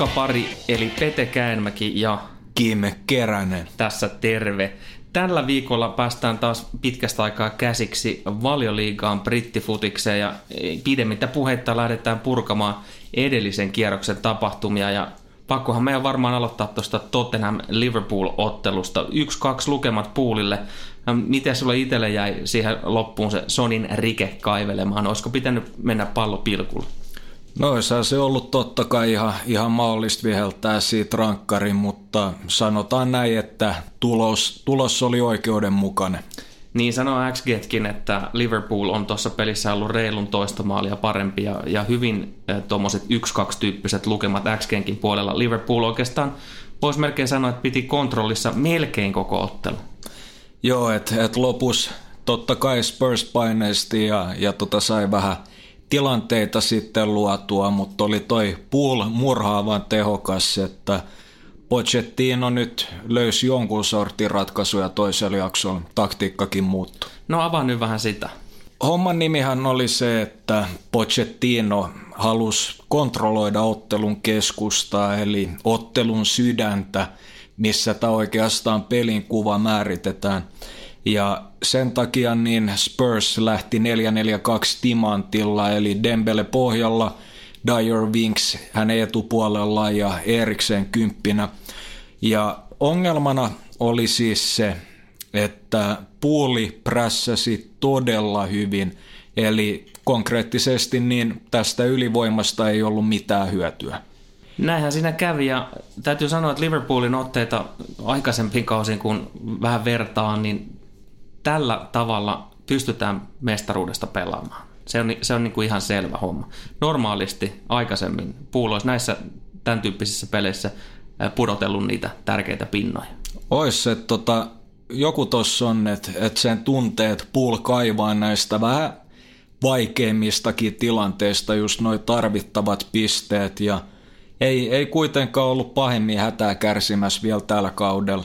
Tutkapari eli Pete Käänmäki ja Kimme Keränen. tässä terve. Tällä viikolla päästään taas pitkästä aikaa käsiksi valioliigaan brittifutikseen ja pidemmittä puheitta lähdetään purkamaan edellisen kierroksen tapahtumia ja pakkohan meidän varmaan aloittaa tuosta Tottenham Liverpool-ottelusta. Yksi, kaksi lukemat puulille. Miten sulle itselle jäi siihen loppuun se Sonin rike kaivelemaan? Olisiko pitänyt mennä pallo No olisihan se ollut totta kai ihan, ihan mahdollista viheltää siitä rankkarin, mutta sanotaan näin, että tulos, tulos oli oikeudenmukainen. Niin sanoo XGetkin, että Liverpool on tuossa pelissä ollut reilun toista maalia parempi ja, ja hyvin äh, tuommoiset 1-2 tyyppiset lukemat XGenkin puolella. Liverpool oikeastaan voisi melkein sanoa, että piti kontrollissa melkein koko ottelu. Joo, että et lopussa totta kai Spurs paineisti ja, ja tota sai vähän tilanteita sitten luotua, mutta oli toi pool murhaavan tehokas, että Pochettino nyt löysi jonkun sortin ratkaisuja toisella jaksolla, taktiikkakin muuttui. No avaa nyt vähän sitä. Homman nimihän oli se, että Pochettino halusi kontrolloida ottelun keskustaa, eli ottelun sydäntä, missä tämä oikeastaan pelin kuva määritetään. Ja sen takia niin Spurs lähti 4-4-2 timantilla, eli Dembele pohjalla, Dyer Winks hänen etupuolella ja Eriksen kymppinä. Ja ongelmana oli siis se, että puuli prässäsi todella hyvin, eli konkreettisesti niin tästä ylivoimasta ei ollut mitään hyötyä. Näinhän siinä kävi ja täytyy sanoa, että Liverpoolin otteita aikaisempiin kausiin, kun vähän vertaan, niin tällä tavalla pystytään mestaruudesta pelaamaan. Se on, se on niin kuin ihan selvä homma. Normaalisti aikaisemmin puulois näissä tämän tyyppisissä peleissä pudotellut niitä tärkeitä pinnoja. Ois se, tota, joku tuossa on, että, että sen tunteet puul kaivaa näistä vähän vaikeimmistakin tilanteista just noin tarvittavat pisteet ja ei, ei kuitenkaan ollut pahemmin hätää kärsimässä vielä tällä kaudella.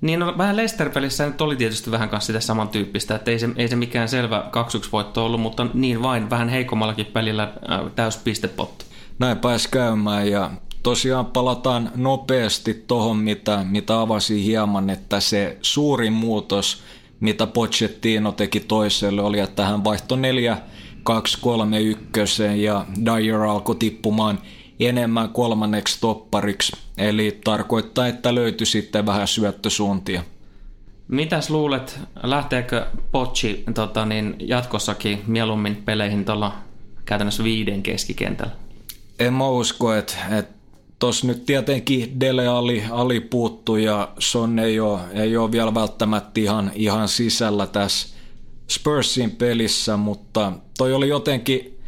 Niin no, vähän Leicester-pelissä nyt oli tietysti vähän kanssa sitä samantyyppistä, että ei se, ei se mikään selvä 2-1 voitto ollut, mutta niin vain vähän heikommallakin pelillä äh, täys pistepotti. Näin pääsi käymään ja tosiaan palataan nopeasti tuohon, mitä, mitä avasin hieman, että se suurin muutos, mitä Pochettino teki toiselle, oli, että hän vaihtoi 4 2 3 1 ja Dyer alkoi tippumaan enemmän kolmanneksi toppariksi, eli tarkoittaa, että löytyi sitten vähän syöttösuuntia. Mitäs luulet, lähteekö Pochi tota, niin jatkossakin mieluummin peleihin tuolla käytännössä viiden keskikentällä? En mä usko, että, että tuossa nyt tietenkin Dele Ali, Ali puuttu ja Son ei ole, ei ole vielä välttämättä ihan, ihan sisällä tässä Spursin pelissä, mutta toi oli jotenkin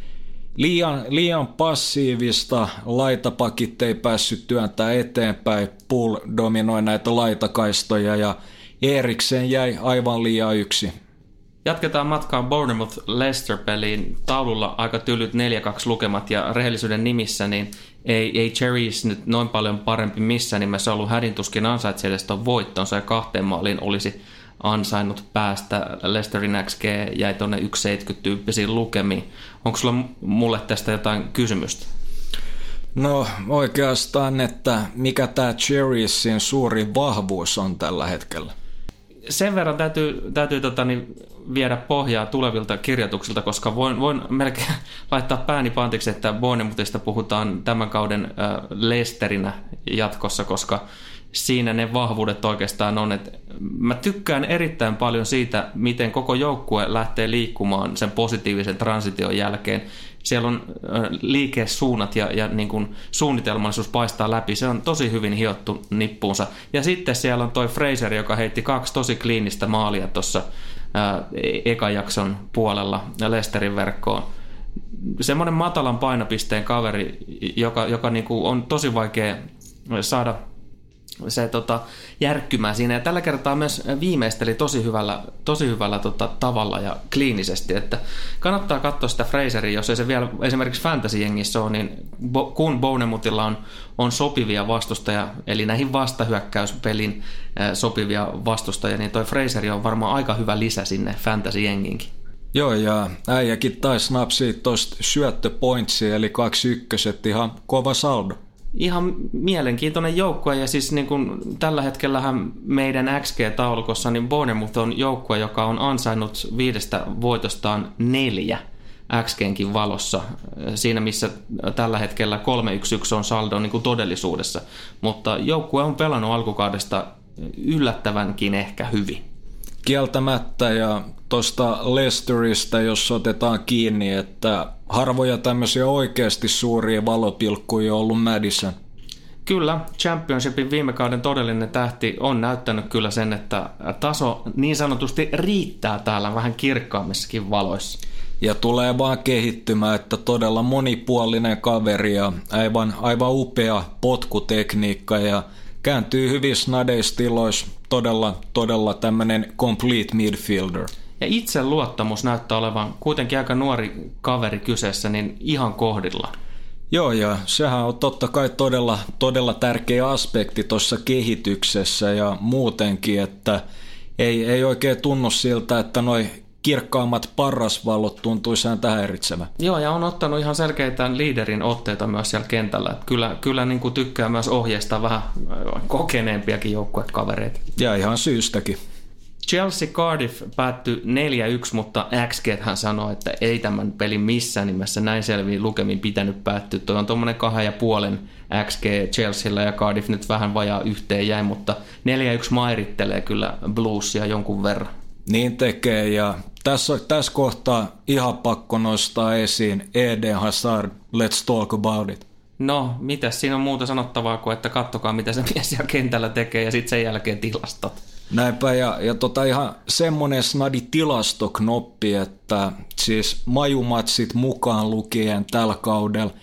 liian, liian passiivista, laitapakit ei päässyt työntää eteenpäin, Pull dominoi näitä laitakaistoja ja Eriksen jäi aivan liian yksi. Jatketaan matkaa Bournemouth Leicester-peliin. Taululla aika tylyt 4-2 lukemat ja rehellisyyden nimissä, niin ei, ei Cherries nyt noin paljon parempi missään nimessä ollut hädintuskin ansaitsi edes ton voittonsa ja kahteen maaliin olisi ansainnut päästä. Lesterin XG jäi tuonne 1,70 tyyppisiin lukemiin. Onko sulla mulle tästä jotain kysymystä? No oikeastaan, että mikä tämä Cherriesin suuri vahvuus on tällä hetkellä? Sen verran täytyy, täytyy tota, niin viedä pohjaa tulevilta kirjoituksilta, koska voin, voin melkein laittaa pääni pantiksi, että Bournemouthista puhutaan tämän kauden äh, Lesterinä jatkossa, koska siinä ne vahvuudet oikeastaan on. Että mä tykkään erittäin paljon siitä, miten koko joukkue lähtee liikkumaan sen positiivisen transition jälkeen. Siellä on liikesuunnat ja, ja niin kuin suunnitelmallisuus paistaa läpi. Se on tosi hyvin hiottu nippuunsa. Ja sitten siellä on toi Fraser, joka heitti kaksi tosi kliinistä maalia tuossa ekan jakson puolella Lesterin verkkoon semmoinen matalan painopisteen kaveri, joka, joka niin on tosi vaikea saada se tota, järkkymään siinä. Ja tällä kertaa myös viimeisteli tosi hyvällä, tosi hyvällä tota, tavalla ja kliinisesti. Että kannattaa katsoa sitä Fraseria, jos ei se vielä esimerkiksi fantasy-jengissä ole, niin bo, kun Bounemutilla on, on sopivia vastustajia, eli näihin vastahyökkäyspelin sopivia vastustajia, niin toi Fraseri on varmaan aika hyvä lisä sinne fantasy-jengiinkin. Joo, ja äijäkin taisi napsia tuosta syöttöpointsia, eli kaksi ykköset, ihan kova saldo ihan mielenkiintoinen joukkue ja siis niin kuin tällä hetkellähän meidän XG-taulukossa niin Bournemouth on joukkue, joka on ansainnut viidestä voitostaan neljä XGnkin valossa siinä, missä tällä hetkellä 3-1-1 on saldo niin kuin todellisuudessa. Mutta joukkue on pelannut alkukaudesta yllättävänkin ehkä hyvin. Kieltämättä ja tuosta Leicesteristä, jos otetaan kiinni, että harvoja tämmöisiä oikeasti suuria valopilkkuja on ollut Madison. Kyllä, Championshipin viime kauden todellinen tähti on näyttänyt kyllä sen, että taso niin sanotusti riittää täällä vähän kirkkaammissakin valoissa. Ja tulee vaan kehittymään, että todella monipuolinen kaveri ja aivan, aivan upea potkutekniikka ja kääntyy hyvin snadeistiloissa todella, todella tämmöinen complete midfielder. Ja itse luottamus näyttää olevan kuitenkin aika nuori kaveri kyseessä, niin ihan kohdilla. Joo, ja sehän on totta kai todella, todella tärkeä aspekti tuossa kehityksessä ja muutenkin, että ei, ei oikein tunnu siltä, että noi kirkkaammat parrasvallot tuntuisi häntä häiritsevän. Joo, ja on ottanut ihan selkeitä liiderin otteita myös siellä kentällä. Kyllä, kyllä niin kuin tykkää myös ohjeistaa vähän kokeneempiakin joukkuekavereita. Ja ihan syystäkin. Chelsea Cardiff päättyi 4-1, mutta XG hän sanoi, että ei tämän pelin missään nimessä näin selviin lukemin pitänyt päättyä. Tuo on tuommoinen kahden ja puolen XG Chelsealla ja Cardiff nyt vähän vajaa yhteen jäi, mutta 4-1 mairittelee kyllä Bluesia jonkun verran. Niin tekee ja tässä, tässä kohtaa ihan pakko nostaa esiin Eden Hazard, let's talk about it. No, mitä siinä on muuta sanottavaa kuin, että kattokaa mitä se mies siellä kentällä tekee ja sitten sen jälkeen tilastot. Näinpä, ja, ja tota ihan semmoinen snadi tilastoknoppi, että siis majumatsit mukaan lukien tällä kaudella,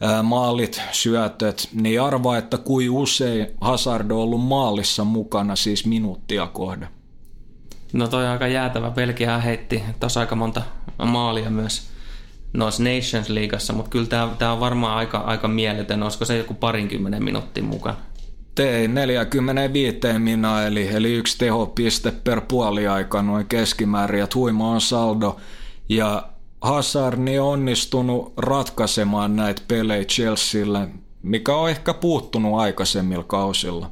ää, maalit, syötöt, niin arvaa, että kuin usein Hazard on ollut maalissa mukana siis minuuttia kohde. No toi on aika jäätävä. Belgia heitti tuossa aika monta maalia myös noissa Nations Leagueassa, mutta kyllä tämä on varmaan aika, aika mieletön. Olisiko se joku parinkymmenen minuutin mukaan? tein 45 minä, eli, eli yksi tehopiste per puoliaika noin keskimäärin, että huima on saldo. Ja Hazard niin on onnistunut ratkaisemaan näitä pelejä Chelsealle, mikä on ehkä puuttunut aikaisemmilla kausilla.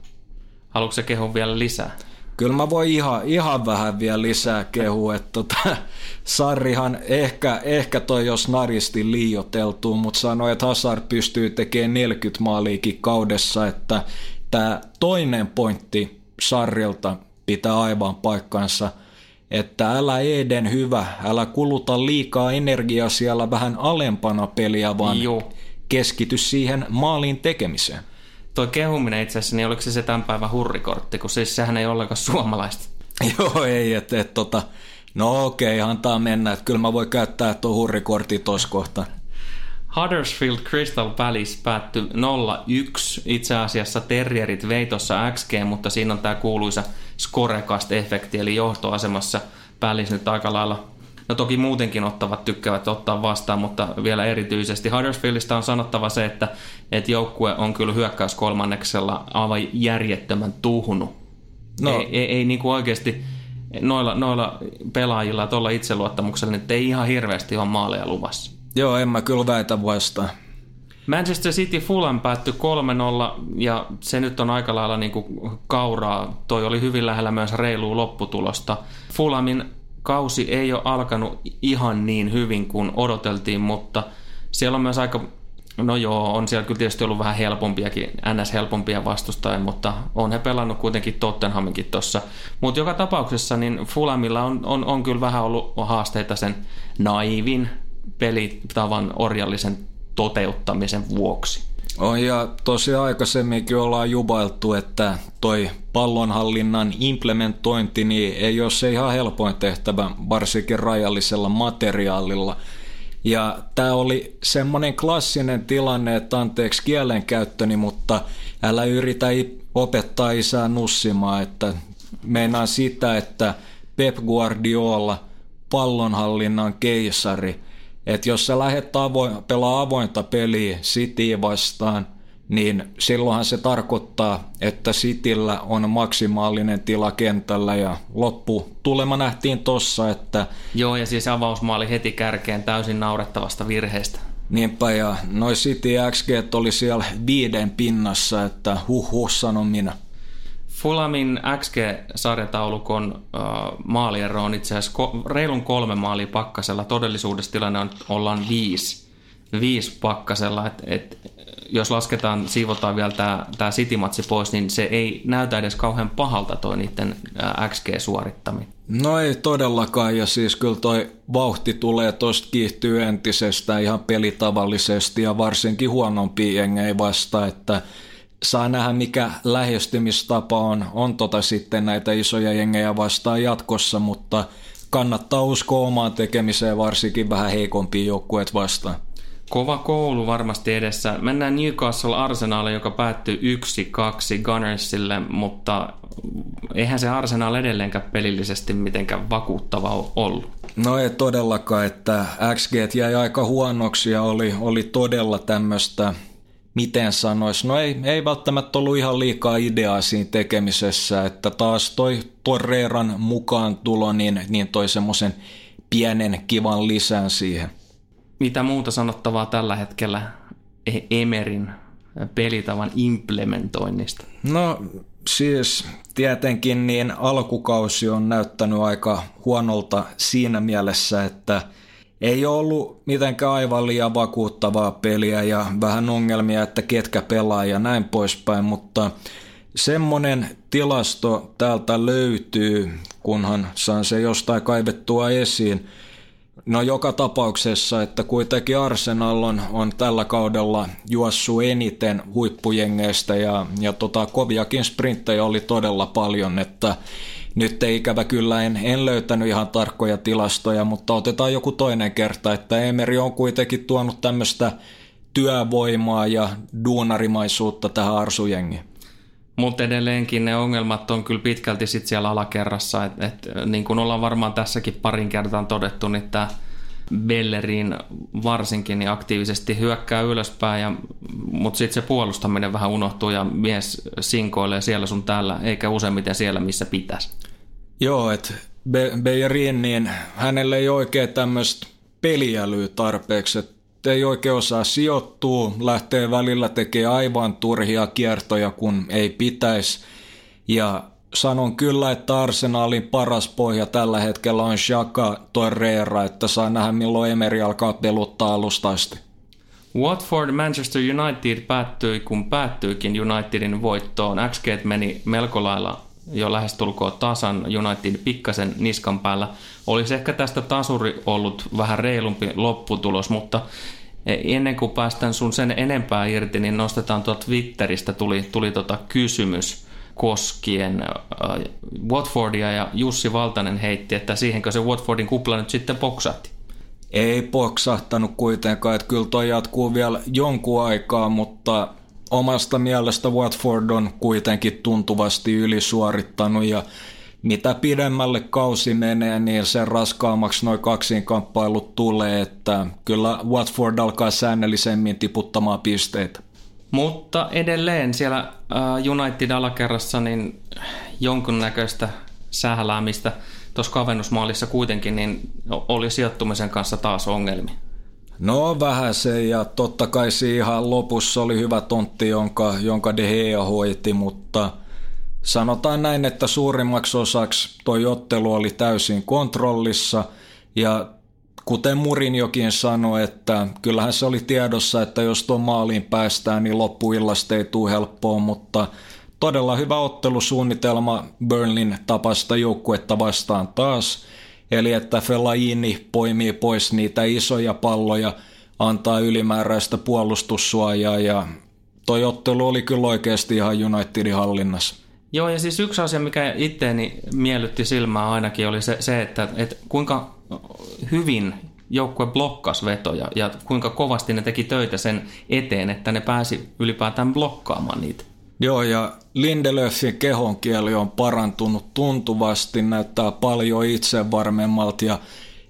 Haluatko se kehun vielä lisää? Kyllä mä voin ihan, ihan vähän vielä lisää kehua, että tota, Sarrihan ehkä, ehkä toi jos naristi liioteltuu, mutta sanoi, että Hazard pystyy tekemään 40 maaliikin kaudessa, että tämä toinen pointti Sarrilta pitää aivan paikkansa, että älä Eden hyvä, älä kuluta liikaa energiaa siellä vähän alempana peliä, vaan Joo. keskity siihen maalin tekemiseen. Tuo kehuminen itse asiassa, niin oliko se se tämän päivän hurrikortti, kun siis sehän ei ollenkaan suomalaista. Joo, ei, että et, tota, no okei, antaa mennä, että kyllä mä voin käyttää tuo hurrikortti tuossa kohtaa. Huddersfield Crystal Palace päättyi 0-1. Itse asiassa Terrierit vei tuossa XG, mutta siinä on tämä kuuluisa scorecast-efekti, eli johtoasemassa Palace nyt aika lailla No toki muutenkin ottavat tykkäävät ottaa vastaan, mutta vielä erityisesti Huddersfieldista on sanottava se, että, että joukkue on kyllä hyökkäys kolmanneksella aivan järjettömän tuhunut. No. Ei, ei, ei niin kuin oikeasti noilla, noilla pelaajilla tuolla itseluottamuksella nyt ei ihan hirveästi ole maaleja luvassa. Joo, en mä kyllä väitä vastaan. Manchester City Fulham päättyi 3-0 ja se nyt on aika lailla niin kuin kauraa. Toi oli hyvin lähellä myös reilua lopputulosta. Fulhamin kausi ei ole alkanut ihan niin hyvin kuin odoteltiin, mutta siellä on myös aika, no joo, on siellä kyllä tietysti ollut vähän helpompiakin, ns. helpompia vastustajia, mutta on he pelannut kuitenkin Tottenhaminkin tuossa. Mutta joka tapauksessa niin Fulhamilla on, on, on kyllä vähän ollut haasteita sen naivin pelitavan orjallisen toteuttamisen vuoksi. On ja tosiaan aikaisemminkin ollaan jubailtu, että toi pallonhallinnan implementointi niin ei ole se ihan helpoin tehtävä, varsinkin rajallisella materiaalilla. Ja tämä oli semmoinen klassinen tilanne, että anteeksi kielenkäyttöni, mutta älä yritä opettaa isää nussimaan, että meinaa sitä, että Pep Guardiola, pallonhallinnan keisari, että jos sä lähdet avoin, pelaa avointa peliä City vastaan, niin silloinhan se tarkoittaa, että Cityllä on maksimaalinen tila kentällä ja loppu tulema nähtiin tossa, että... Joo, ja siis avausmaali heti kärkeen täysin naurettavasta virheestä. Niinpä, ja noi City XG oli siellä viiden pinnassa, että huh huh sanon minä. Fulamin XG-sarjataulukon äh, maaliero on itse asiassa ko- reilun kolme maalia pakkasella. Todellisuudessa tilanne on, ollaan viisi, viisi pakkasella. Et, et, jos lasketaan, siivotaan vielä tämä tää City-matsi pois, niin se ei näytä edes kauhean pahalta toi niiden äh, XG-suorittaminen. No ei todellakaan, ja siis kyllä toi vauhti tulee tosta kiihtyy entisestä ihan pelitavallisesti, ja varsinkin huonompi jengei vasta, että – saa nähdä, mikä lähestymistapa on, on tota sitten näitä isoja jengejä vastaan jatkossa, mutta kannattaa uskoa omaan tekemiseen varsinkin vähän heikompiin joukkueet vastaan. Kova koulu varmasti edessä. Mennään Newcastle Arsenalle, joka päättyi 1-2 Gunnersille, mutta eihän se Arsenal edelleenkään pelillisesti mitenkään vakuuttava ollut. No ei todellakaan, että XG jäi aika huonoksi ja oli, oli todella tämmöistä miten sanois, no ei, ei välttämättä ollut ihan liikaa ideaa siinä tekemisessä, että taas toi Torreiran mukaan tulo, niin, niin toi semmoisen pienen kivan lisän siihen. Mitä muuta sanottavaa tällä hetkellä e- Emerin pelitavan implementoinnista? No siis tietenkin niin alkukausi on näyttänyt aika huonolta siinä mielessä, että – ei ollut mitenkään aivan liian vakuuttavaa peliä ja vähän ongelmia, että ketkä pelaa ja näin poispäin, mutta semmonen tilasto täältä löytyy, kunhan saan se jostain kaivettua esiin. No joka tapauksessa, että kuitenkin Arsenal on, on tällä kaudella juossu eniten huippujengeistä ja, ja tota, koviakin sprinttejä oli todella paljon, että nyt ei ikävä kyllä en, en löytänyt ihan tarkkoja tilastoja, mutta otetaan joku toinen kerta, että Emeri on kuitenkin tuonut tämmöistä työvoimaa ja duunarimaisuutta tähän arsujengiin. Mutta edelleenkin ne ongelmat on kyllä pitkälti sit siellä alakerrassa, että et, niin kuin ollaan varmaan tässäkin parin kertaan todettu, niin tämä Bellerin varsinkin niin aktiivisesti hyökkää ylöspäin, mutta sitten se puolustaminen vähän unohtuu ja mies sinkoilee siellä sun täällä, eikä useimmiten siellä, missä pitäisi. Joo, että Be- Bejerin, niin hänelle ei oikein tämmöistä peliälyä tarpeeksi, että ei oikein osaa sijoittua, lähtee välillä tekemään aivan turhia kiertoja, kun ei pitäisi. Ja sanon kyllä, että Arsenalin paras pohja tällä hetkellä on Shaka Torreira, että saa nähdä milloin Emery alkaa peluttaa alusta asti. Watford Manchester United päättyi, kun päättyikin Unitedin voittoon. XG meni melko lailla jo lähestulkoon tasan United pikkasen niskan päällä. Olisi ehkä tästä tasuri ollut vähän reilumpi lopputulos, mutta ennen kuin päästään sun sen enempää irti, niin nostetaan tuolta Twitteristä tuli, tuli tota kysymys koskien äh, Watfordia ja Jussi Valtanen heitti, että siihenkö se Watfordin kupla nyt sitten poksahti. Ei poksahtanut kuitenkaan, että kyllä toi jatkuu vielä jonkun aikaa, mutta omasta mielestä Watford on kuitenkin tuntuvasti ylisuorittanut ja mitä pidemmälle kausi menee, niin sen raskaammaksi noin kaksinkamppailut tulee, että kyllä Watford alkaa säännöllisemmin tiputtamaan pisteitä. Mutta edelleen siellä äh, United alakerrassa niin jonkunnäköistä sähläämistä tuossa kavennusmaalissa kuitenkin niin oli sijoittumisen kanssa taas ongelmia. No vähän se ja totta kai ihan lopussa oli hyvä tontti, jonka, jonka De Gea hoiti, mutta sanotaan näin, että suurimmaksi osaksi toi ottelu oli täysin kontrollissa ja kuten Murinjokin sanoi, että kyllähän se oli tiedossa, että jos tuon maaliin päästään, niin loppuillasta ei tule helppoa, mutta todella hyvä ottelusuunnitelma Burnlin tapasta joukkuetta vastaan taas. Eli että Fellaini poimii pois niitä isoja palloja, antaa ylimääräistä puolustussuojaa ja toi ottelu oli kyllä oikeasti ihan Unitedin hallinnassa. Joo, ja siis yksi asia, mikä itteeni miellytti silmää ainakin, oli se, se että, että kuinka hyvin joukkue blokkas vetoja ja kuinka kovasti ne teki töitä sen eteen, että ne pääsi ylipäätään blokkaamaan niitä. Joo, ja Lindelöfin kehonkieli on parantunut tuntuvasti, näyttää paljon itsevarmemmalta ja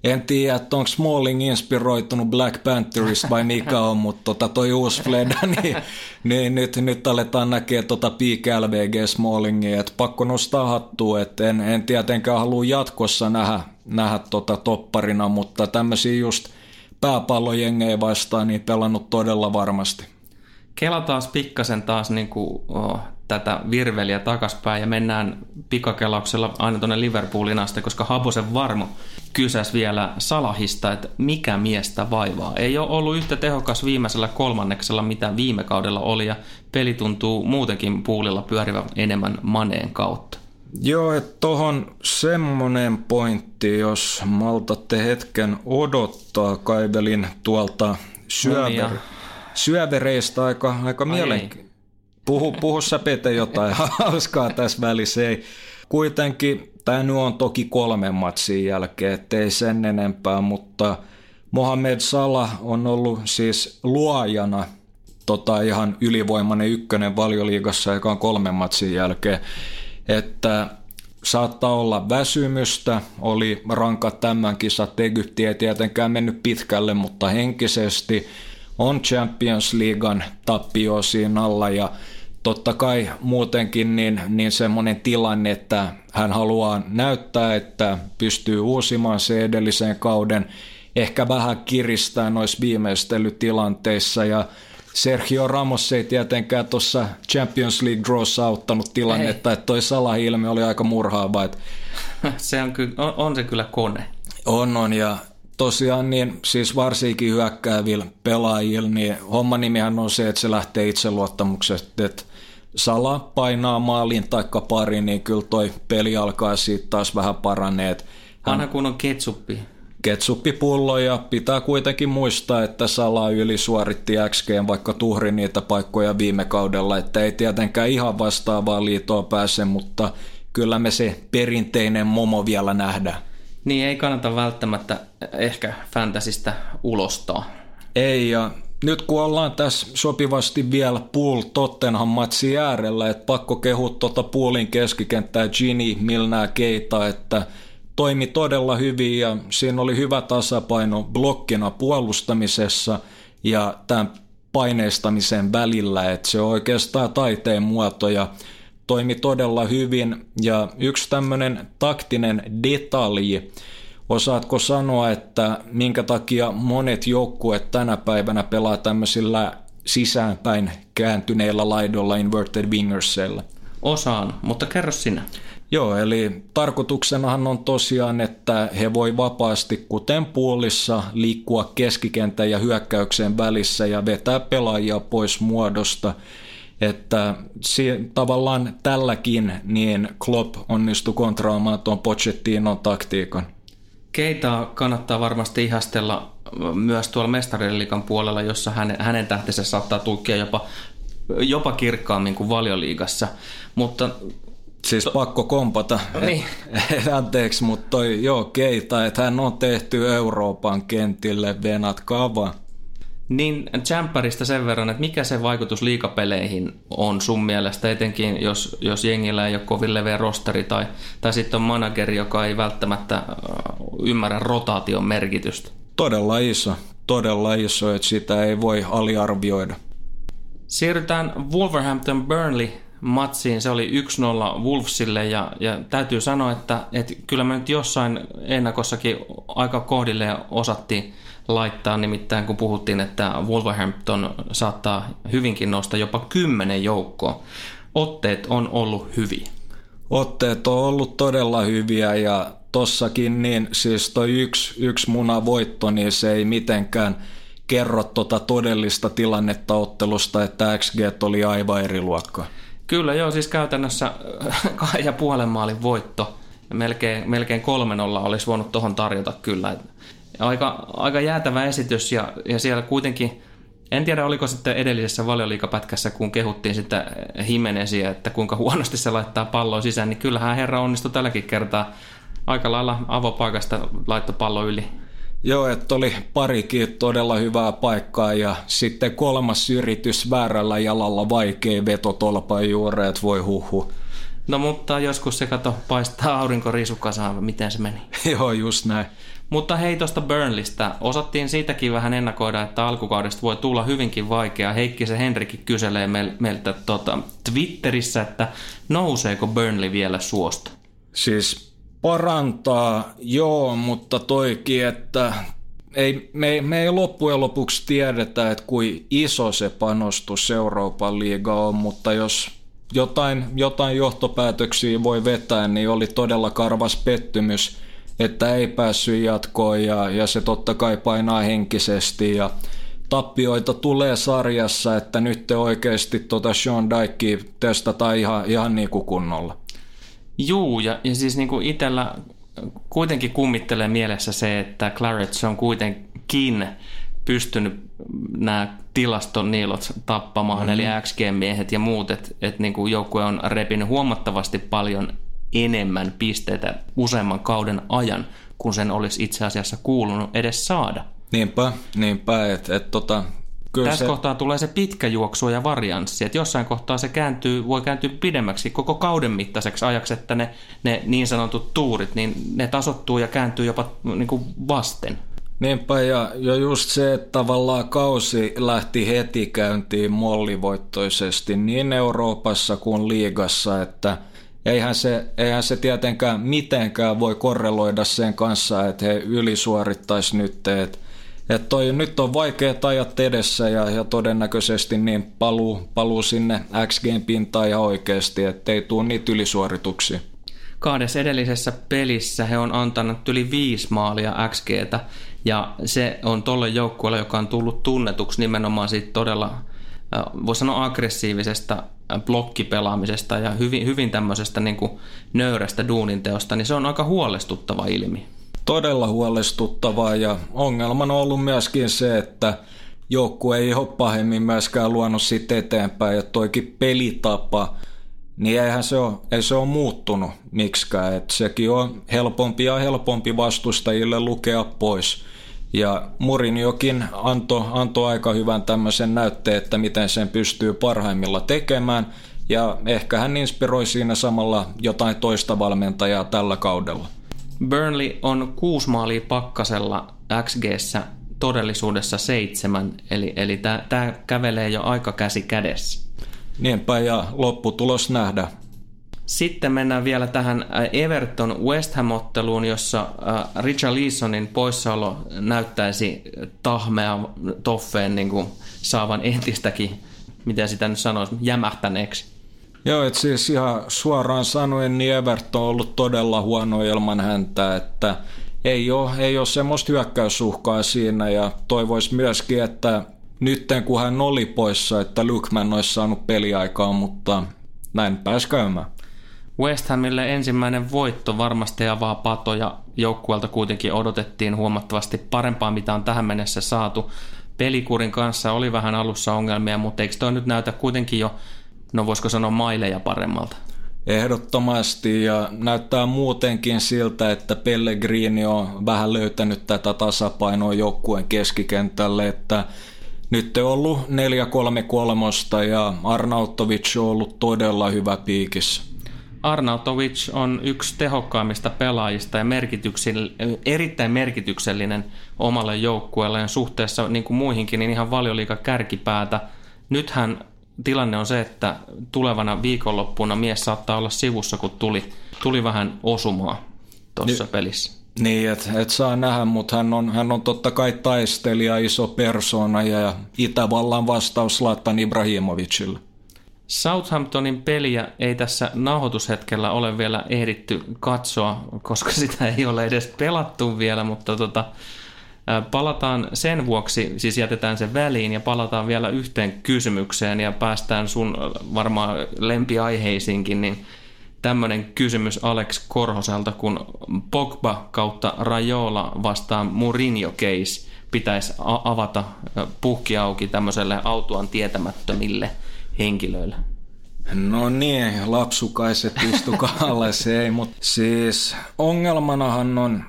en tiedä, että onko Smalling inspiroitunut Black Pantherista vai mikä on, mutta tota toi uusi Fleda, niin, niin nyt, nyt aletaan näkeä tota Peak LVG Smallingia, että pakko nostaa hattua, että en, en tietenkään halua jatkossa nähdä, nähdä tota topparina, mutta tämmöisiä just pääpallojengejä vastaan niin pelannut todella varmasti. Kela taas pikkasen taas niin kuin, oh, tätä virveliä takaspäin ja mennään pikakelauksella aina tuonne Liverpoolin asti, koska Habosen varmo kysäs vielä Salahista, että mikä miestä vaivaa. Ei ole ollut yhtä tehokas viimeisellä kolmanneksella, mitä viime kaudella oli, ja peli tuntuu muutenkin puulilla pyörivän enemmän maneen kautta. Joo, että tuohon semmoinen pointti, jos maltatte hetken odottaa, kaivelin tuolta syöver, syövereistä aika, aika mielenkiintoista. Puhu, puhu sä Pete jotain hauskaa tässä välissä, ei. Kuitenkin tämä nyt on toki kolmen matsin jälkeen, ettei sen enempää, mutta Mohamed Salah on ollut siis luojana tota ihan ylivoimainen ykkönen valioliigassa, joka on kolmen matsin jälkeen, että saattaa olla väsymystä, oli rankat tämän kisat, Egypti ei tietenkään mennyt pitkälle, mutta henkisesti on Champions Leaguean tappio siinä alla ja totta kai muutenkin niin, niin semmoinen tilanne, että hän haluaa näyttää, että pystyy uusimaan se edellisen kauden, ehkä vähän kiristää noissa viimeistelytilanteissa ja Sergio Ramos ei tietenkään tuossa Champions League Drawssa auttanut tilannetta, ei. että toi salahilmi oli aika murhaava. Että se on, ky- on, on se kyllä kone. On, on ja tosiaan niin siis varsinkin hyökkäävillä pelaajilla, niin homman nimihän on se, että se lähtee itseluottamuksesta, että Sala painaa maalin taikka pari, niin kyllä toi peli alkaa siitä taas vähän paraneet. Vanha kun on ketsuppi. Ketsuppipullo ja pitää kuitenkin muistaa, että Sala ylisuoritti XG, vaikka tuhri niitä paikkoja viime kaudella, että ei tietenkään ihan vastaavaa liitoa pääse, mutta kyllä me se perinteinen momo vielä nähdään. Niin ei kannata välttämättä ehkä fantasista ulostaa. Ei, ja nyt kun ollaan tässä sopivasti vielä Pool Tottenham matsi äärellä, että pakko kehua tuota Poolin keskikenttää Gini, Milnää, Keita, että toimi todella hyvin ja siinä oli hyvä tasapaino blokkina puolustamisessa ja tämän paineistamisen välillä, että se on oikeastaan taiteen muoto ja toimi todella hyvin ja yksi tämmöinen taktinen detalji, Osaatko sanoa, että minkä takia monet joukkueet tänä päivänä pelaa tämmöisillä sisäänpäin kääntyneillä laidolla inverted wingersilla? Osaan, mutta kerro sinä. Joo, eli tarkoituksenahan on tosiaan, että he voi vapaasti, kuten puolissa, liikkua keskikentän ja hyökkäyksen välissä ja vetää pelaajia pois muodosta. Että tavallaan tälläkin niin Klopp onnistui kontraamaan tuon Pochettinon taktiikan. Keita kannattaa varmasti ihastella myös tuolla mestariliikan puolella, jossa hänen, hänen tähtensä saattaa tukkia jopa, jopa kirkkaammin kuin valioliigassa. Mutta Siis to... pakko kompata. Niin. Anteeksi, mutta toi joo Keita, että hän on tehty Euroopan kentille venat kava. Niin Champerista sen verran, että mikä se vaikutus liikapeleihin on sun mielestä, etenkin jos, jos jengillä ei ole kovin leveä rosteri tai, tai sitten on manageri, joka ei välttämättä ymmärrä rotaation merkitystä? Todella iso, todella iso, että sitä ei voi aliarvioida. Siirrytään Wolverhampton Burnley matsiin. Se oli 1-0 Wolvesille ja, ja täytyy sanoa, että, että kyllä me nyt jossain ennakossakin aika kohdille osattiin laittaa, nimittäin kun puhuttiin, että Wolverhampton saattaa hyvinkin nostaa jopa kymmenen joukkoa. Otteet on ollut hyviä. Otteet on ollut todella hyviä ja tossakin niin siis toi yksi, yksi munavoitto, niin se ei mitenkään kerro tota todellista tilannetta ottelusta, että XG oli aivan eri luokkaa. Kyllä joo, siis käytännössä kahden ja puolen maalin voitto. Melkein, melkein kolmen olla olisi voinut tuohon tarjota kyllä aika, aika jäätävä esitys ja, ja siellä kuitenkin, en tiedä oliko sitten edellisessä valioliikapätkässä, kun kehuttiin sitä Himenesiä, että kuinka huonosti se laittaa palloa sisään, niin kyllähän herra onnistui tälläkin kertaa aika lailla avopaikasta laitto pallo yli. Joo, että oli parikin todella hyvää paikkaa ja sitten kolmas yritys väärällä jalalla vaikea veto tolpan juureet, voi huhu. No mutta joskus se kato paistaa aurinko risukasaan, miten se meni. Joo, just näin. Mutta hei tuosta Burnlista. Osattiin siitäkin vähän ennakoida, että alkukaudesta voi tulla hyvinkin vaikea. Heikki se Henrikki kyselee meiltä tota, Twitterissä, että nouseeko Burnley vielä suosta? Siis parantaa, joo, mutta toikin, että ei, me, me ei loppujen lopuksi tiedetä, että kuin iso se panostus Euroopan liiga on, mutta jos jotain, jotain johtopäätöksiä voi vetää, niin oli todella karvas pettymys, että ei päässyt jatkoon ja, ja se totta kai painaa henkisesti ja tappioita tulee sarjassa, että nyt te oikeasti tota Sean Dykea testataan ihan, ihan niin kuin kunnolla. Juu, ja, ja siis niin kuin itsellä kuitenkin kummittelee mielessä se, että Clarets on kuitenkin pystynyt nämä tilastoniilot tappamaan, mm. eli XG-miehet ja muut, että et niin joukkue on repinyt huomattavasti paljon enemmän pisteitä useamman kauden ajan, kun sen olisi itse asiassa kuulunut edes saada. Niinpä, niinpä, että et, tota, Kyllä Tässä se... kohtaa tulee se pitkä juoksu ja varianssi, että jossain kohtaa se kääntyy, voi kääntyä pidemmäksi koko kauden mittaiseksi ajaksi, että ne, ne niin sanotut tuurit, niin ne tasottuu ja kääntyy jopa niin kuin vasten. Niinpä, ja, ja just se, että tavallaan kausi lähti heti käyntiin mollivoittoisesti niin Euroopassa kuin liigassa, että eihän se, eihän se tietenkään mitenkään voi korreloida sen kanssa, että he ylisuorittaisi nyt, että et toi, nyt on vaikeat ajat edessä ja, ja todennäköisesti niin paluu, paluu sinne XGn pintaan ja oikeasti, ettei tule niitä ylisuorituksia. Kahdessa edellisessä pelissä he on antanut yli viisi maalia XGtä ja se on tolle joukkueelle, joka on tullut tunnetuksi nimenomaan siitä todella, voisi sanoa aggressiivisesta blokkipelaamisesta ja hyvin, hyvin tämmöisestä niin kuin nöyrästä duuninteosta, niin se on aika huolestuttava ilmiö todella huolestuttavaa ja ongelmana on ollut myöskin se, että joukkue ei ole pahemmin myöskään luonut siitä eteenpäin ja toikin pelitapa, niin eihän se ole, ei se ole muuttunut miksikään. Et sekin on helpompi ja helpompi vastustajille lukea pois. Ja Murinjokin antoi anto aika hyvän tämmöisen näytteen, että miten sen pystyy parhaimmilla tekemään. Ja ehkä hän inspiroi siinä samalla jotain toista valmentajaa tällä kaudella. Burnley on kuusi maalia pakkasella xg todellisuudessa seitsemän, eli, eli tämä kävelee jo aika käsi kädessä. Niinpä ja lopputulos nähdä. Sitten mennään vielä tähän äh, Everton West Ham-otteluun, jossa äh, Richard Leesonin poissaolo näyttäisi tahmea toffeen niin kuin saavan entistäkin, mitä sitä nyt sanoisi, jämähtäneeksi. Joo, että siis ihan suoraan sanoen, niin Everton on ollut todella huono ilman häntä, että ei ole, ei ole semmoista hyökkäysuhkaa siinä ja toivoisi myöskin, että nytten kun hän oli poissa, että Lukman olisi saanut peliaikaa, mutta näin pääsi käymään. West Hamille ensimmäinen voitto varmasti avaa patoja. Joukkueelta kuitenkin odotettiin huomattavasti parempaa, mitä on tähän mennessä saatu. Pelikurin kanssa oli vähän alussa ongelmia, mutta eikö toi nyt näytä kuitenkin jo no voisiko sanoa maileja paremmalta? Ehdottomasti ja näyttää muutenkin siltä, että Pellegrini on vähän löytänyt tätä tasapainoa joukkueen keskikentälle, että nyt on ollut 4-3-3 ja Arnautovic on ollut todella hyvä piikissä. Arnautovic on yksi tehokkaimmista pelaajista ja merkityksell- erittäin merkityksellinen omalle joukkueelle ja suhteessa niin kuin muihinkin niin ihan valioliika kärkipäätä. Nythän tilanne on se, että tulevana viikonloppuna mies saattaa olla sivussa, kun tuli, tuli vähän osumaa tuossa niin, pelissä. Niin, että et saa nähdä, mutta hän on, hän on totta kai taistelija, iso persona ja Itävallan vastaus Latan Ibrahimovicille. Southamptonin peliä ei tässä nauhoitushetkellä ole vielä ehditty katsoa, koska sitä ei ole edes pelattu vielä, mutta tota, Palataan sen vuoksi, siis jätetään sen väliin ja palataan vielä yhteen kysymykseen ja päästään sun varmaan lempiaiheisiinkin, niin tämmöinen kysymys Alex Korhoselta, kun Pogba kautta Rajola vastaan Mourinho case pitäisi avata puhki auki tämmöiselle autuan tietämättömille henkilöille. No niin, lapsukaiset istukaa alle se ei, mutta siis ongelmanahan on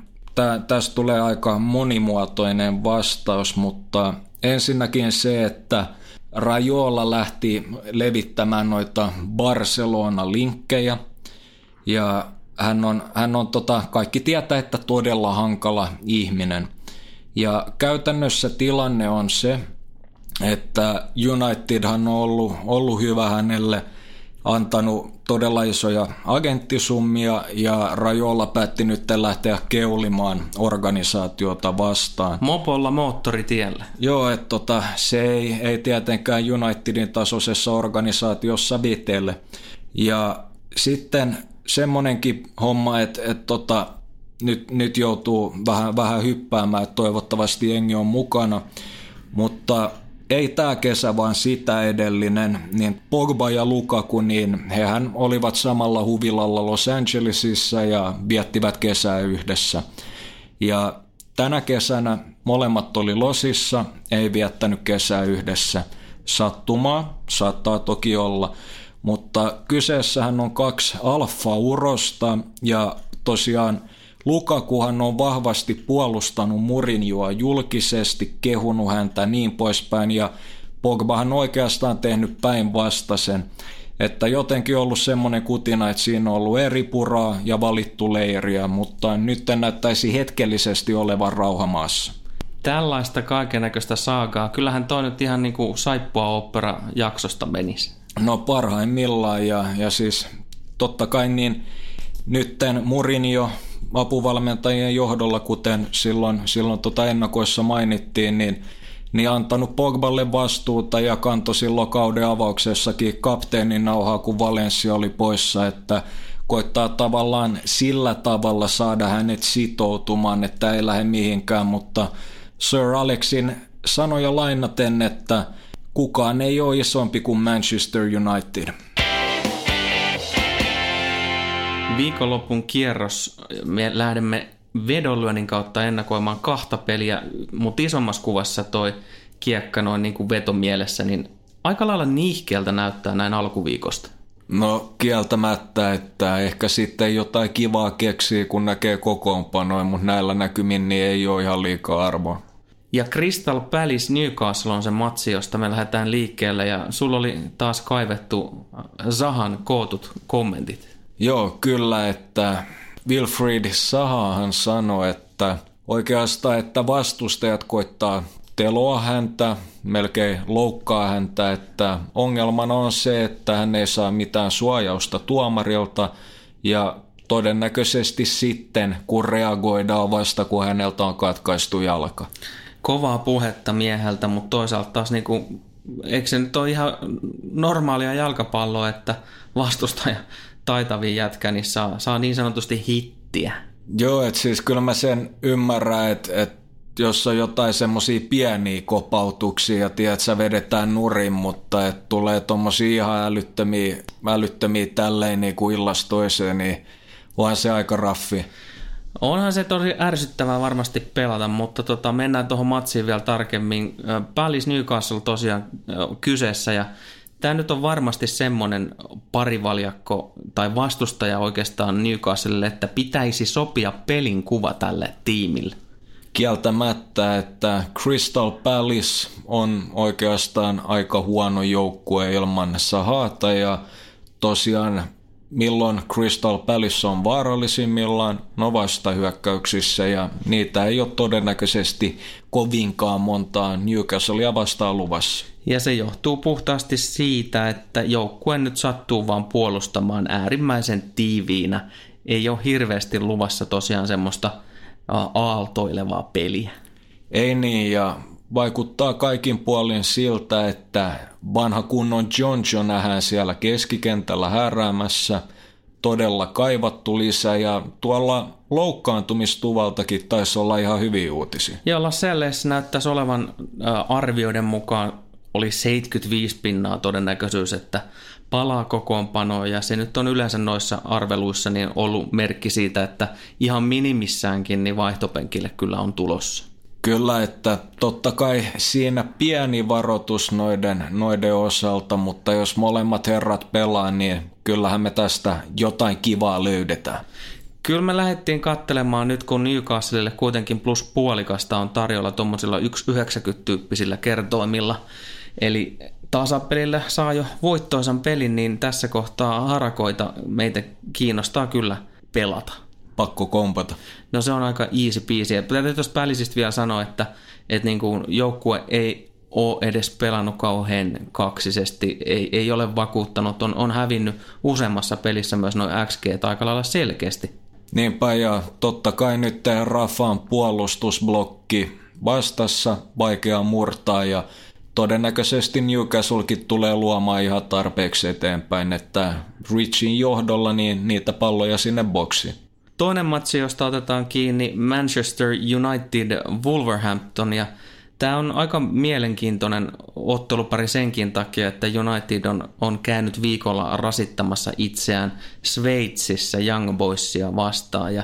tästä tulee aika monimuotoinen vastaus, mutta ensinnäkin se, että Rajola lähti levittämään noita Barcelona-linkkejä ja hän on, hän on tota, kaikki tietää, että todella hankala ihminen. Ja käytännössä tilanne on se, että Unitedhan on ollut, ollut hyvä hänelle, antanut todella isoja agenttisummia ja Rajolla päätti nyt lähteä keulimaan organisaatiota vastaan. Mopolla moottoritiellä. Joo, että tota, se ei, ei tietenkään Unitedin tasoisessa organisaatiossa vitelle. Ja sitten semmonenkin homma, että, että tota, nyt, nyt joutuu vähän, vähän hyppäämään, että toivottavasti jengi on mukana, mutta ei tämä kesä, vaan sitä edellinen, niin Pogba ja Lukaku, niin hehän olivat samalla huvilalla Los Angelesissa ja viettivät kesää yhdessä. Ja tänä kesänä molemmat oli Losissa, ei viettänyt kesää yhdessä. Sattumaa, saattaa toki olla, mutta kyseessähän on kaksi alfa-urosta ja tosiaan Lukakuhan on vahvasti puolustanut Murinjoa julkisesti, kehunut häntä niin poispäin ja Pogbahan oikeastaan tehnyt päinvastaisen. Että jotenkin ollut semmoinen kutina, että siinä on ollut eri puraa ja valittu leiriä, mutta nyt näyttäisi hetkellisesti olevan rauhamaassa. Tällaista kaikennäköistä saagaa. Kyllähän toi nyt ihan niin kuin saippua opera jaksosta menisi. No parhaimmillaan ja, ja siis totta kai niin nytten Murinjo apuvalmentajien johdolla, kuten silloin, silloin tota ennakoissa mainittiin, niin, niin antanut Pogballe vastuuta ja kantoi silloin kauden avauksessakin kapteenin nauhaa, kun Valencia oli poissa, että koittaa tavallaan sillä tavalla saada hänet sitoutumaan, että ei lähde mihinkään, mutta Sir Alexin sanoja lainaten, että kukaan ei ole isompi kuin Manchester United. Viikonlopun kierros, me lähdemme vedonlyönnin kautta ennakoimaan kahta peliä, mutta isommassa kuvassa toi kiekka noin niin kuin vetomielessä, niin aika lailla niihkeeltä näyttää näin alkuviikosta. No kieltämättä, että ehkä sitten jotain kivaa keksii, kun näkee kokoonpanoja, mutta näillä näkymin niin ei ole ihan liikaa arvoa. Ja Crystal Palace Newcastle on se matsi, josta me lähdetään liikkeelle ja sulla oli taas kaivettu Zahan kootut kommentit. Joo, kyllä, että Wilfried Sahahan sanoi, että oikeastaan, että vastustajat koittaa teloa häntä, melkein loukkaa häntä, että ongelmana on se, että hän ei saa mitään suojausta tuomarilta ja todennäköisesti sitten, kun reagoidaan vasta, kun häneltä on katkaistu jalka. Kovaa puhetta mieheltä, mutta toisaalta taas niinku, eikö se nyt ole ihan normaalia jalkapalloa, että vastustaja taitavin jätkä, niin saa, saa niin sanotusti hittiä. Joo, että siis kyllä mä sen ymmärrän, että, että jos on jotain semmoisia pieniä kopautuksia ja tiedät, sä vedetään nurin, mutta että tulee tommosia ihan älyttömiä, älyttömiä tälleen niin kuin illasta toiseen, niin onhan se aika raffi. Onhan se tosi ärsyttävää varmasti pelata, mutta tota, mennään tuohon matsiin vielä tarkemmin. Palace Newcastle tosiaan kyseessä ja tämä nyt on varmasti semmoinen parivaljakko tai vastustaja oikeastaan Newcastlelle, että pitäisi sopia pelin kuva tälle tiimille. Kieltämättä, että Crystal Palace on oikeastaan aika huono joukkue ilman Sahata ja tosiaan milloin Crystal Palace on vaarallisimmillaan, no vastahyökkäyksissä ja niitä ei ole todennäköisesti kovinkaan montaa Newcastlea vastaan luvassa. Ja se johtuu puhtaasti siitä, että joukkue nyt sattuu vaan puolustamaan äärimmäisen tiiviinä. Ei ole hirveästi luvassa tosiaan semmoista aaltoilevaa peliä. Ei niin, ja vaikuttaa kaikin puolin siltä, että vanha kunnon John John nähdään siellä keskikentällä häräämässä, todella kaivattu lisä ja tuolla loukkaantumistuvaltakin taisi olla ihan hyviä uutisia. Joo, Lascelles näyttäisi olevan arvioiden mukaan oli 75 pinnaa todennäköisyys, että palaa kokoonpanoon ja se nyt on yleensä noissa arveluissa niin ollut merkki siitä, että ihan minimissäänkin niin vaihtopenkille kyllä on tulossa. Kyllä, että totta kai siinä pieni varoitus noiden, noiden osalta, mutta jos molemmat herrat pelaa, niin kyllähän me tästä jotain kivaa löydetään. Kyllä me lähdettiin kattelemaan nyt, kun Newcastlelle kuitenkin plus puolikasta on tarjolla tuommoisilla 1,90 tyyppisillä kertoimilla. Eli tasapelillä saa jo voittoisan pelin, niin tässä kohtaa harakoita meitä kiinnostaa kyllä pelata. Pakko kompata. No se on aika easy peasy. Täytyy tuosta välisistä vielä sanoa, että, että niin kuin joukkue ei ole edes pelannut kauhean kaksisesti, ei, ei ole vakuuttanut, on, on hävinnyt useammassa pelissä myös noin XG aika lailla selkeästi. Niinpä ja totta kai nyt Rafan puolustusblokki vastassa vaikea murtaa ja todennäköisesti Newcastlekin tulee luomaan ihan tarpeeksi eteenpäin, että Richin johdolla niin niitä palloja sinne boksiin. Toinen matsi, josta otetaan kiinni Manchester United Wolverhampton ja Tämä on aika mielenkiintoinen ottelupari senkin takia, että United on, on käynyt viikolla rasittamassa itseään Sveitsissä Young Boysia vastaan. Ja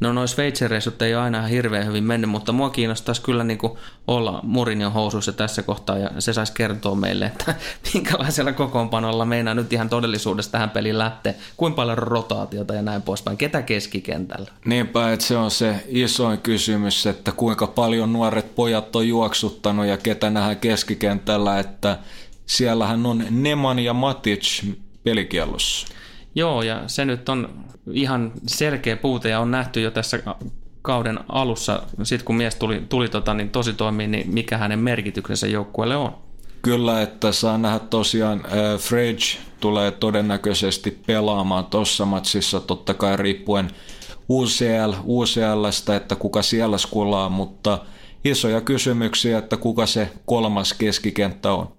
no noin Sveitsin reissut ei ole aina hirveän hyvin mennyt, mutta mua kiinnostaisi kyllä niin kuin olla Mourinhon housuissa tässä kohtaa ja se saisi kertoa meille, että minkälaisella kokoonpanolla meinaa nyt ihan todellisuudessa tähän peliin lähteä, kuinka paljon rotaatiota ja näin poispäin, ketä keskikentällä. Niinpä, että se on se isoin kysymys, että kuinka paljon nuoret pojat on juoksuttanut ja ketä nähdään keskikentällä, että siellähän on Neman ja Matic pelikiellossa. Joo, ja se nyt on ihan selkeä puute ja on nähty jo tässä kauden alussa, sitten kun mies tuli, tuli tota, niin tosi toimii, niin mikä hänen merkityksensä joukkueelle on? Kyllä, että saa nähdä tosiaan, äh, Fridge tulee todennäköisesti pelaamaan tuossa matsissa, totta kai riippuen UCL, UCLstä, että kuka siellä skulaa, mutta isoja kysymyksiä, että kuka se kolmas keskikenttä on.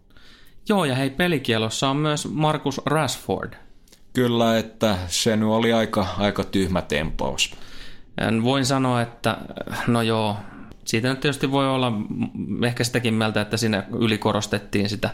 Joo, ja hei, pelikielossa on myös Markus Rashford – Kyllä, että se nyt oli aika, aika tyhmä tempaus. Voin sanoa, että no joo, siitä nyt tietysti voi olla ehkä sitäkin mieltä, että siinä ylikorostettiin sitä,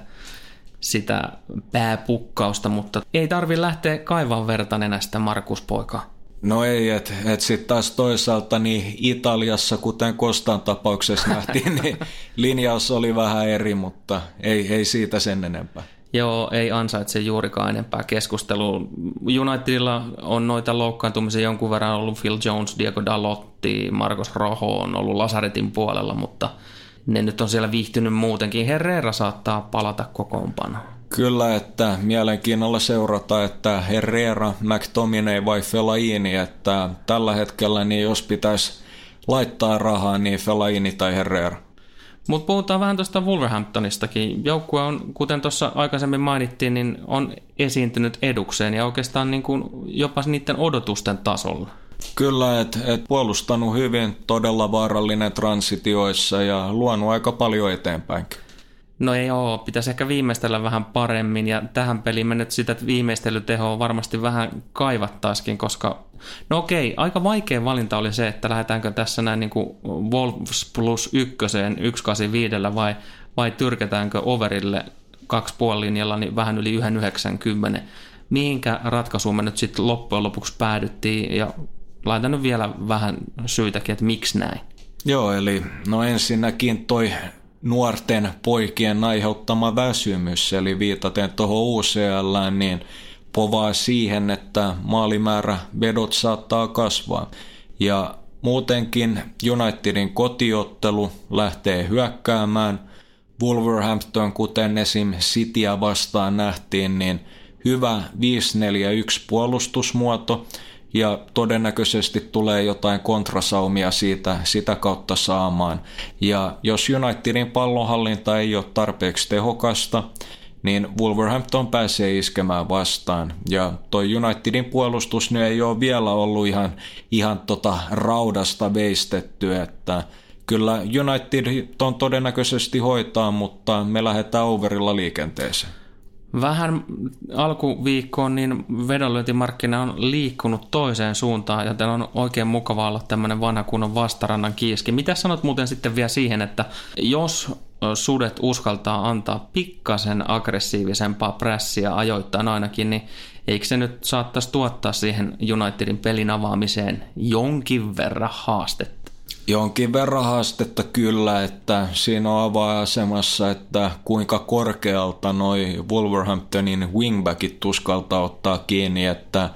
sitä pääpukkausta, mutta ei tarvi lähteä kaivaa verta nenästä Markus poika. No ei, että et sitten taas toisaalta niin Italiassa, kuten Kostan tapauksessa nähtiin, niin linjaus oli vähän eri, mutta ei, ei siitä sen enempää. Joo, ei ansaitse juurikaan enempää keskustelua. Unitedilla on noita loukkaantumisia jonkun verran ollut Phil Jones, Diego Dalotti, Marcos Rojo on ollut Lasaretin puolella, mutta ne nyt on siellä viihtynyt muutenkin. Herrera saattaa palata kokoonpanoon. Kyllä, että mielenkiinnolla seurata, että Herrera, McTominay vai Fellaini, että tällä hetkellä niin jos pitäisi laittaa rahaa, niin Fellaini tai Herrera. Mutta puhutaan vähän tuosta Wolverhamptonistakin. Joukkue on, kuten tuossa aikaisemmin mainittiin, niin on esiintynyt edukseen ja oikeastaan niin kuin jopa niiden odotusten tasolla. Kyllä, että et puolustanut hyvin, todella vaarallinen transitioissa ja luonut aika paljon eteenpäinkin. No ei oo, pitäisi ehkä viimeistellä vähän paremmin ja tähän peliin me nyt sitä viimeistelytehoa varmasti vähän kaivattaisikin, koska no okei, aika vaikea valinta oli se, että lähdetäänkö tässä näin niin kuin Wolves plus ykköseen 185 vai, vai tyrketäänkö overille kaksi linjalla niin vähän yli 1,90. Mihinkä ratkaisuun me nyt sitten loppujen lopuksi päädyttiin ja laitan nyt vielä vähän syytäkin, että miksi näin. Joo, eli no ensinnäkin toi nuorten poikien aiheuttama väsymys, eli viitaten tuohon UCL, niin povaa siihen, että maalimäärä vedot saattaa kasvaa. Ja muutenkin Unitedin kotiottelu lähtee hyökkäämään. Wolverhampton, kuten esim. Cityä vastaan nähtiin, niin hyvä 5-4-1 puolustusmuoto – ja todennäköisesti tulee jotain kontrasaumia siitä sitä kautta saamaan. Ja jos Unitedin pallonhallinta ei ole tarpeeksi tehokasta, niin Wolverhampton pääsee iskemään vastaan. Ja toi Unitedin puolustus nyt ei ole vielä ollut ihan, ihan tota raudasta veistetty, että kyllä United on todennäköisesti hoitaa, mutta me lähdetään overilla liikenteeseen. Vähän alkuviikkoon niin vedonlyöntimarkkina on liikkunut toiseen suuntaan, joten on oikein mukava olla tämmöinen vanha kunnon vastarannan kiiski. Mitä sanot muuten sitten vielä siihen, että jos sudet uskaltaa antaa pikkasen aggressiivisempaa prässiä ajoittain ainakin, niin eikö se nyt saattaisi tuottaa siihen Unitedin pelin avaamiseen jonkin verran haastetta? Jonkin verran haastetta kyllä, että siinä on avainasemassa, että kuinka korkealta noi Wolverhamptonin wingbackit tuskalta ottaa kiinni, että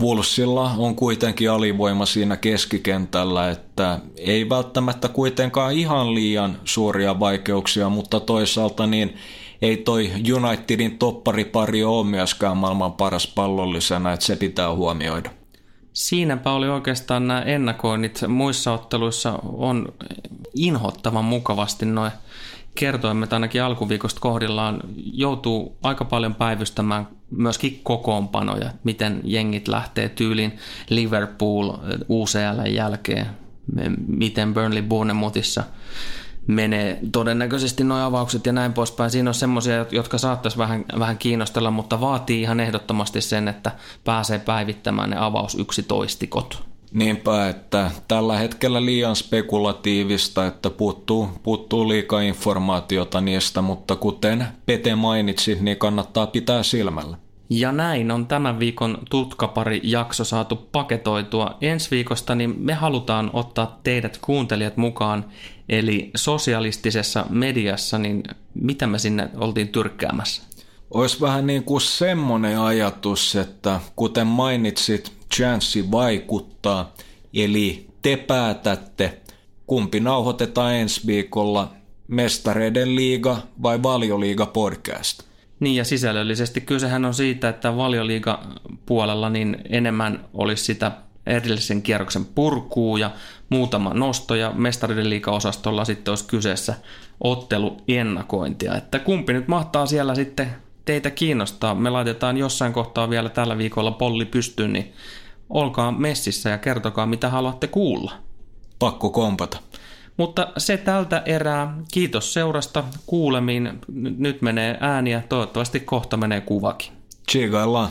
Wolvesilla on kuitenkin alivoima siinä keskikentällä, että ei välttämättä kuitenkaan ihan liian suuria vaikeuksia, mutta toisaalta niin ei toi Unitedin topparipari ole myöskään maailman paras pallollisena, että se pitää huomioida. Siinäpä oli oikeastaan nämä ennakoinnit. Muissa otteluissa on inhottavan mukavasti noin kertoimet ainakin alkuviikosta kohdillaan joutuu aika paljon päivystämään myöskin kokoonpanoja, miten jengit lähtee tyyliin Liverpool UCL jälkeen, miten Burnley Bournemouthissa menee todennäköisesti nuo avaukset ja näin poispäin. Siinä on semmoisia, jotka saattaisi vähän, vähän kiinnostella, mutta vaatii ihan ehdottomasti sen, että pääsee päivittämään ne avaus yksitoistikot. Niinpä, että tällä hetkellä liian spekulatiivista, että puuttuu, puuttuu liikaa informaatiota niistä, mutta kuten Pete mainitsi, niin kannattaa pitää silmällä. Ja näin on tämän viikon tutkapari jakso saatu paketoitua. Ensi viikosta niin me halutaan ottaa teidät kuuntelijat mukaan, eli sosialistisessa mediassa, niin mitä me sinne oltiin tyrkkäämässä? Olisi vähän niin kuin semmoinen ajatus, että kuten mainitsit, chanssi vaikuttaa, eli te päätätte, kumpi nauhoitetaan ensi viikolla, Mestareiden liiga vai Valioliiga podcast. Niin ja sisällöllisesti kysehän on siitä, että valioliiga puolella niin enemmän olisi sitä erillisen kierroksen purkuu ja muutama nosto ja mestariden liiga-osastolla sitten olisi kyseessä ottelu ennakointia. Että kumpi nyt mahtaa siellä sitten teitä kiinnostaa. Me laitetaan jossain kohtaa vielä tällä viikolla polli pystyyn, niin olkaa messissä ja kertokaa mitä haluatte kuulla. Pakko kompata. Mutta se tältä erää. Kiitos seurasta. Kuulemiin. Nyt menee ääniä. Toivottavasti kohta menee kuvakin. Tsigaillaan.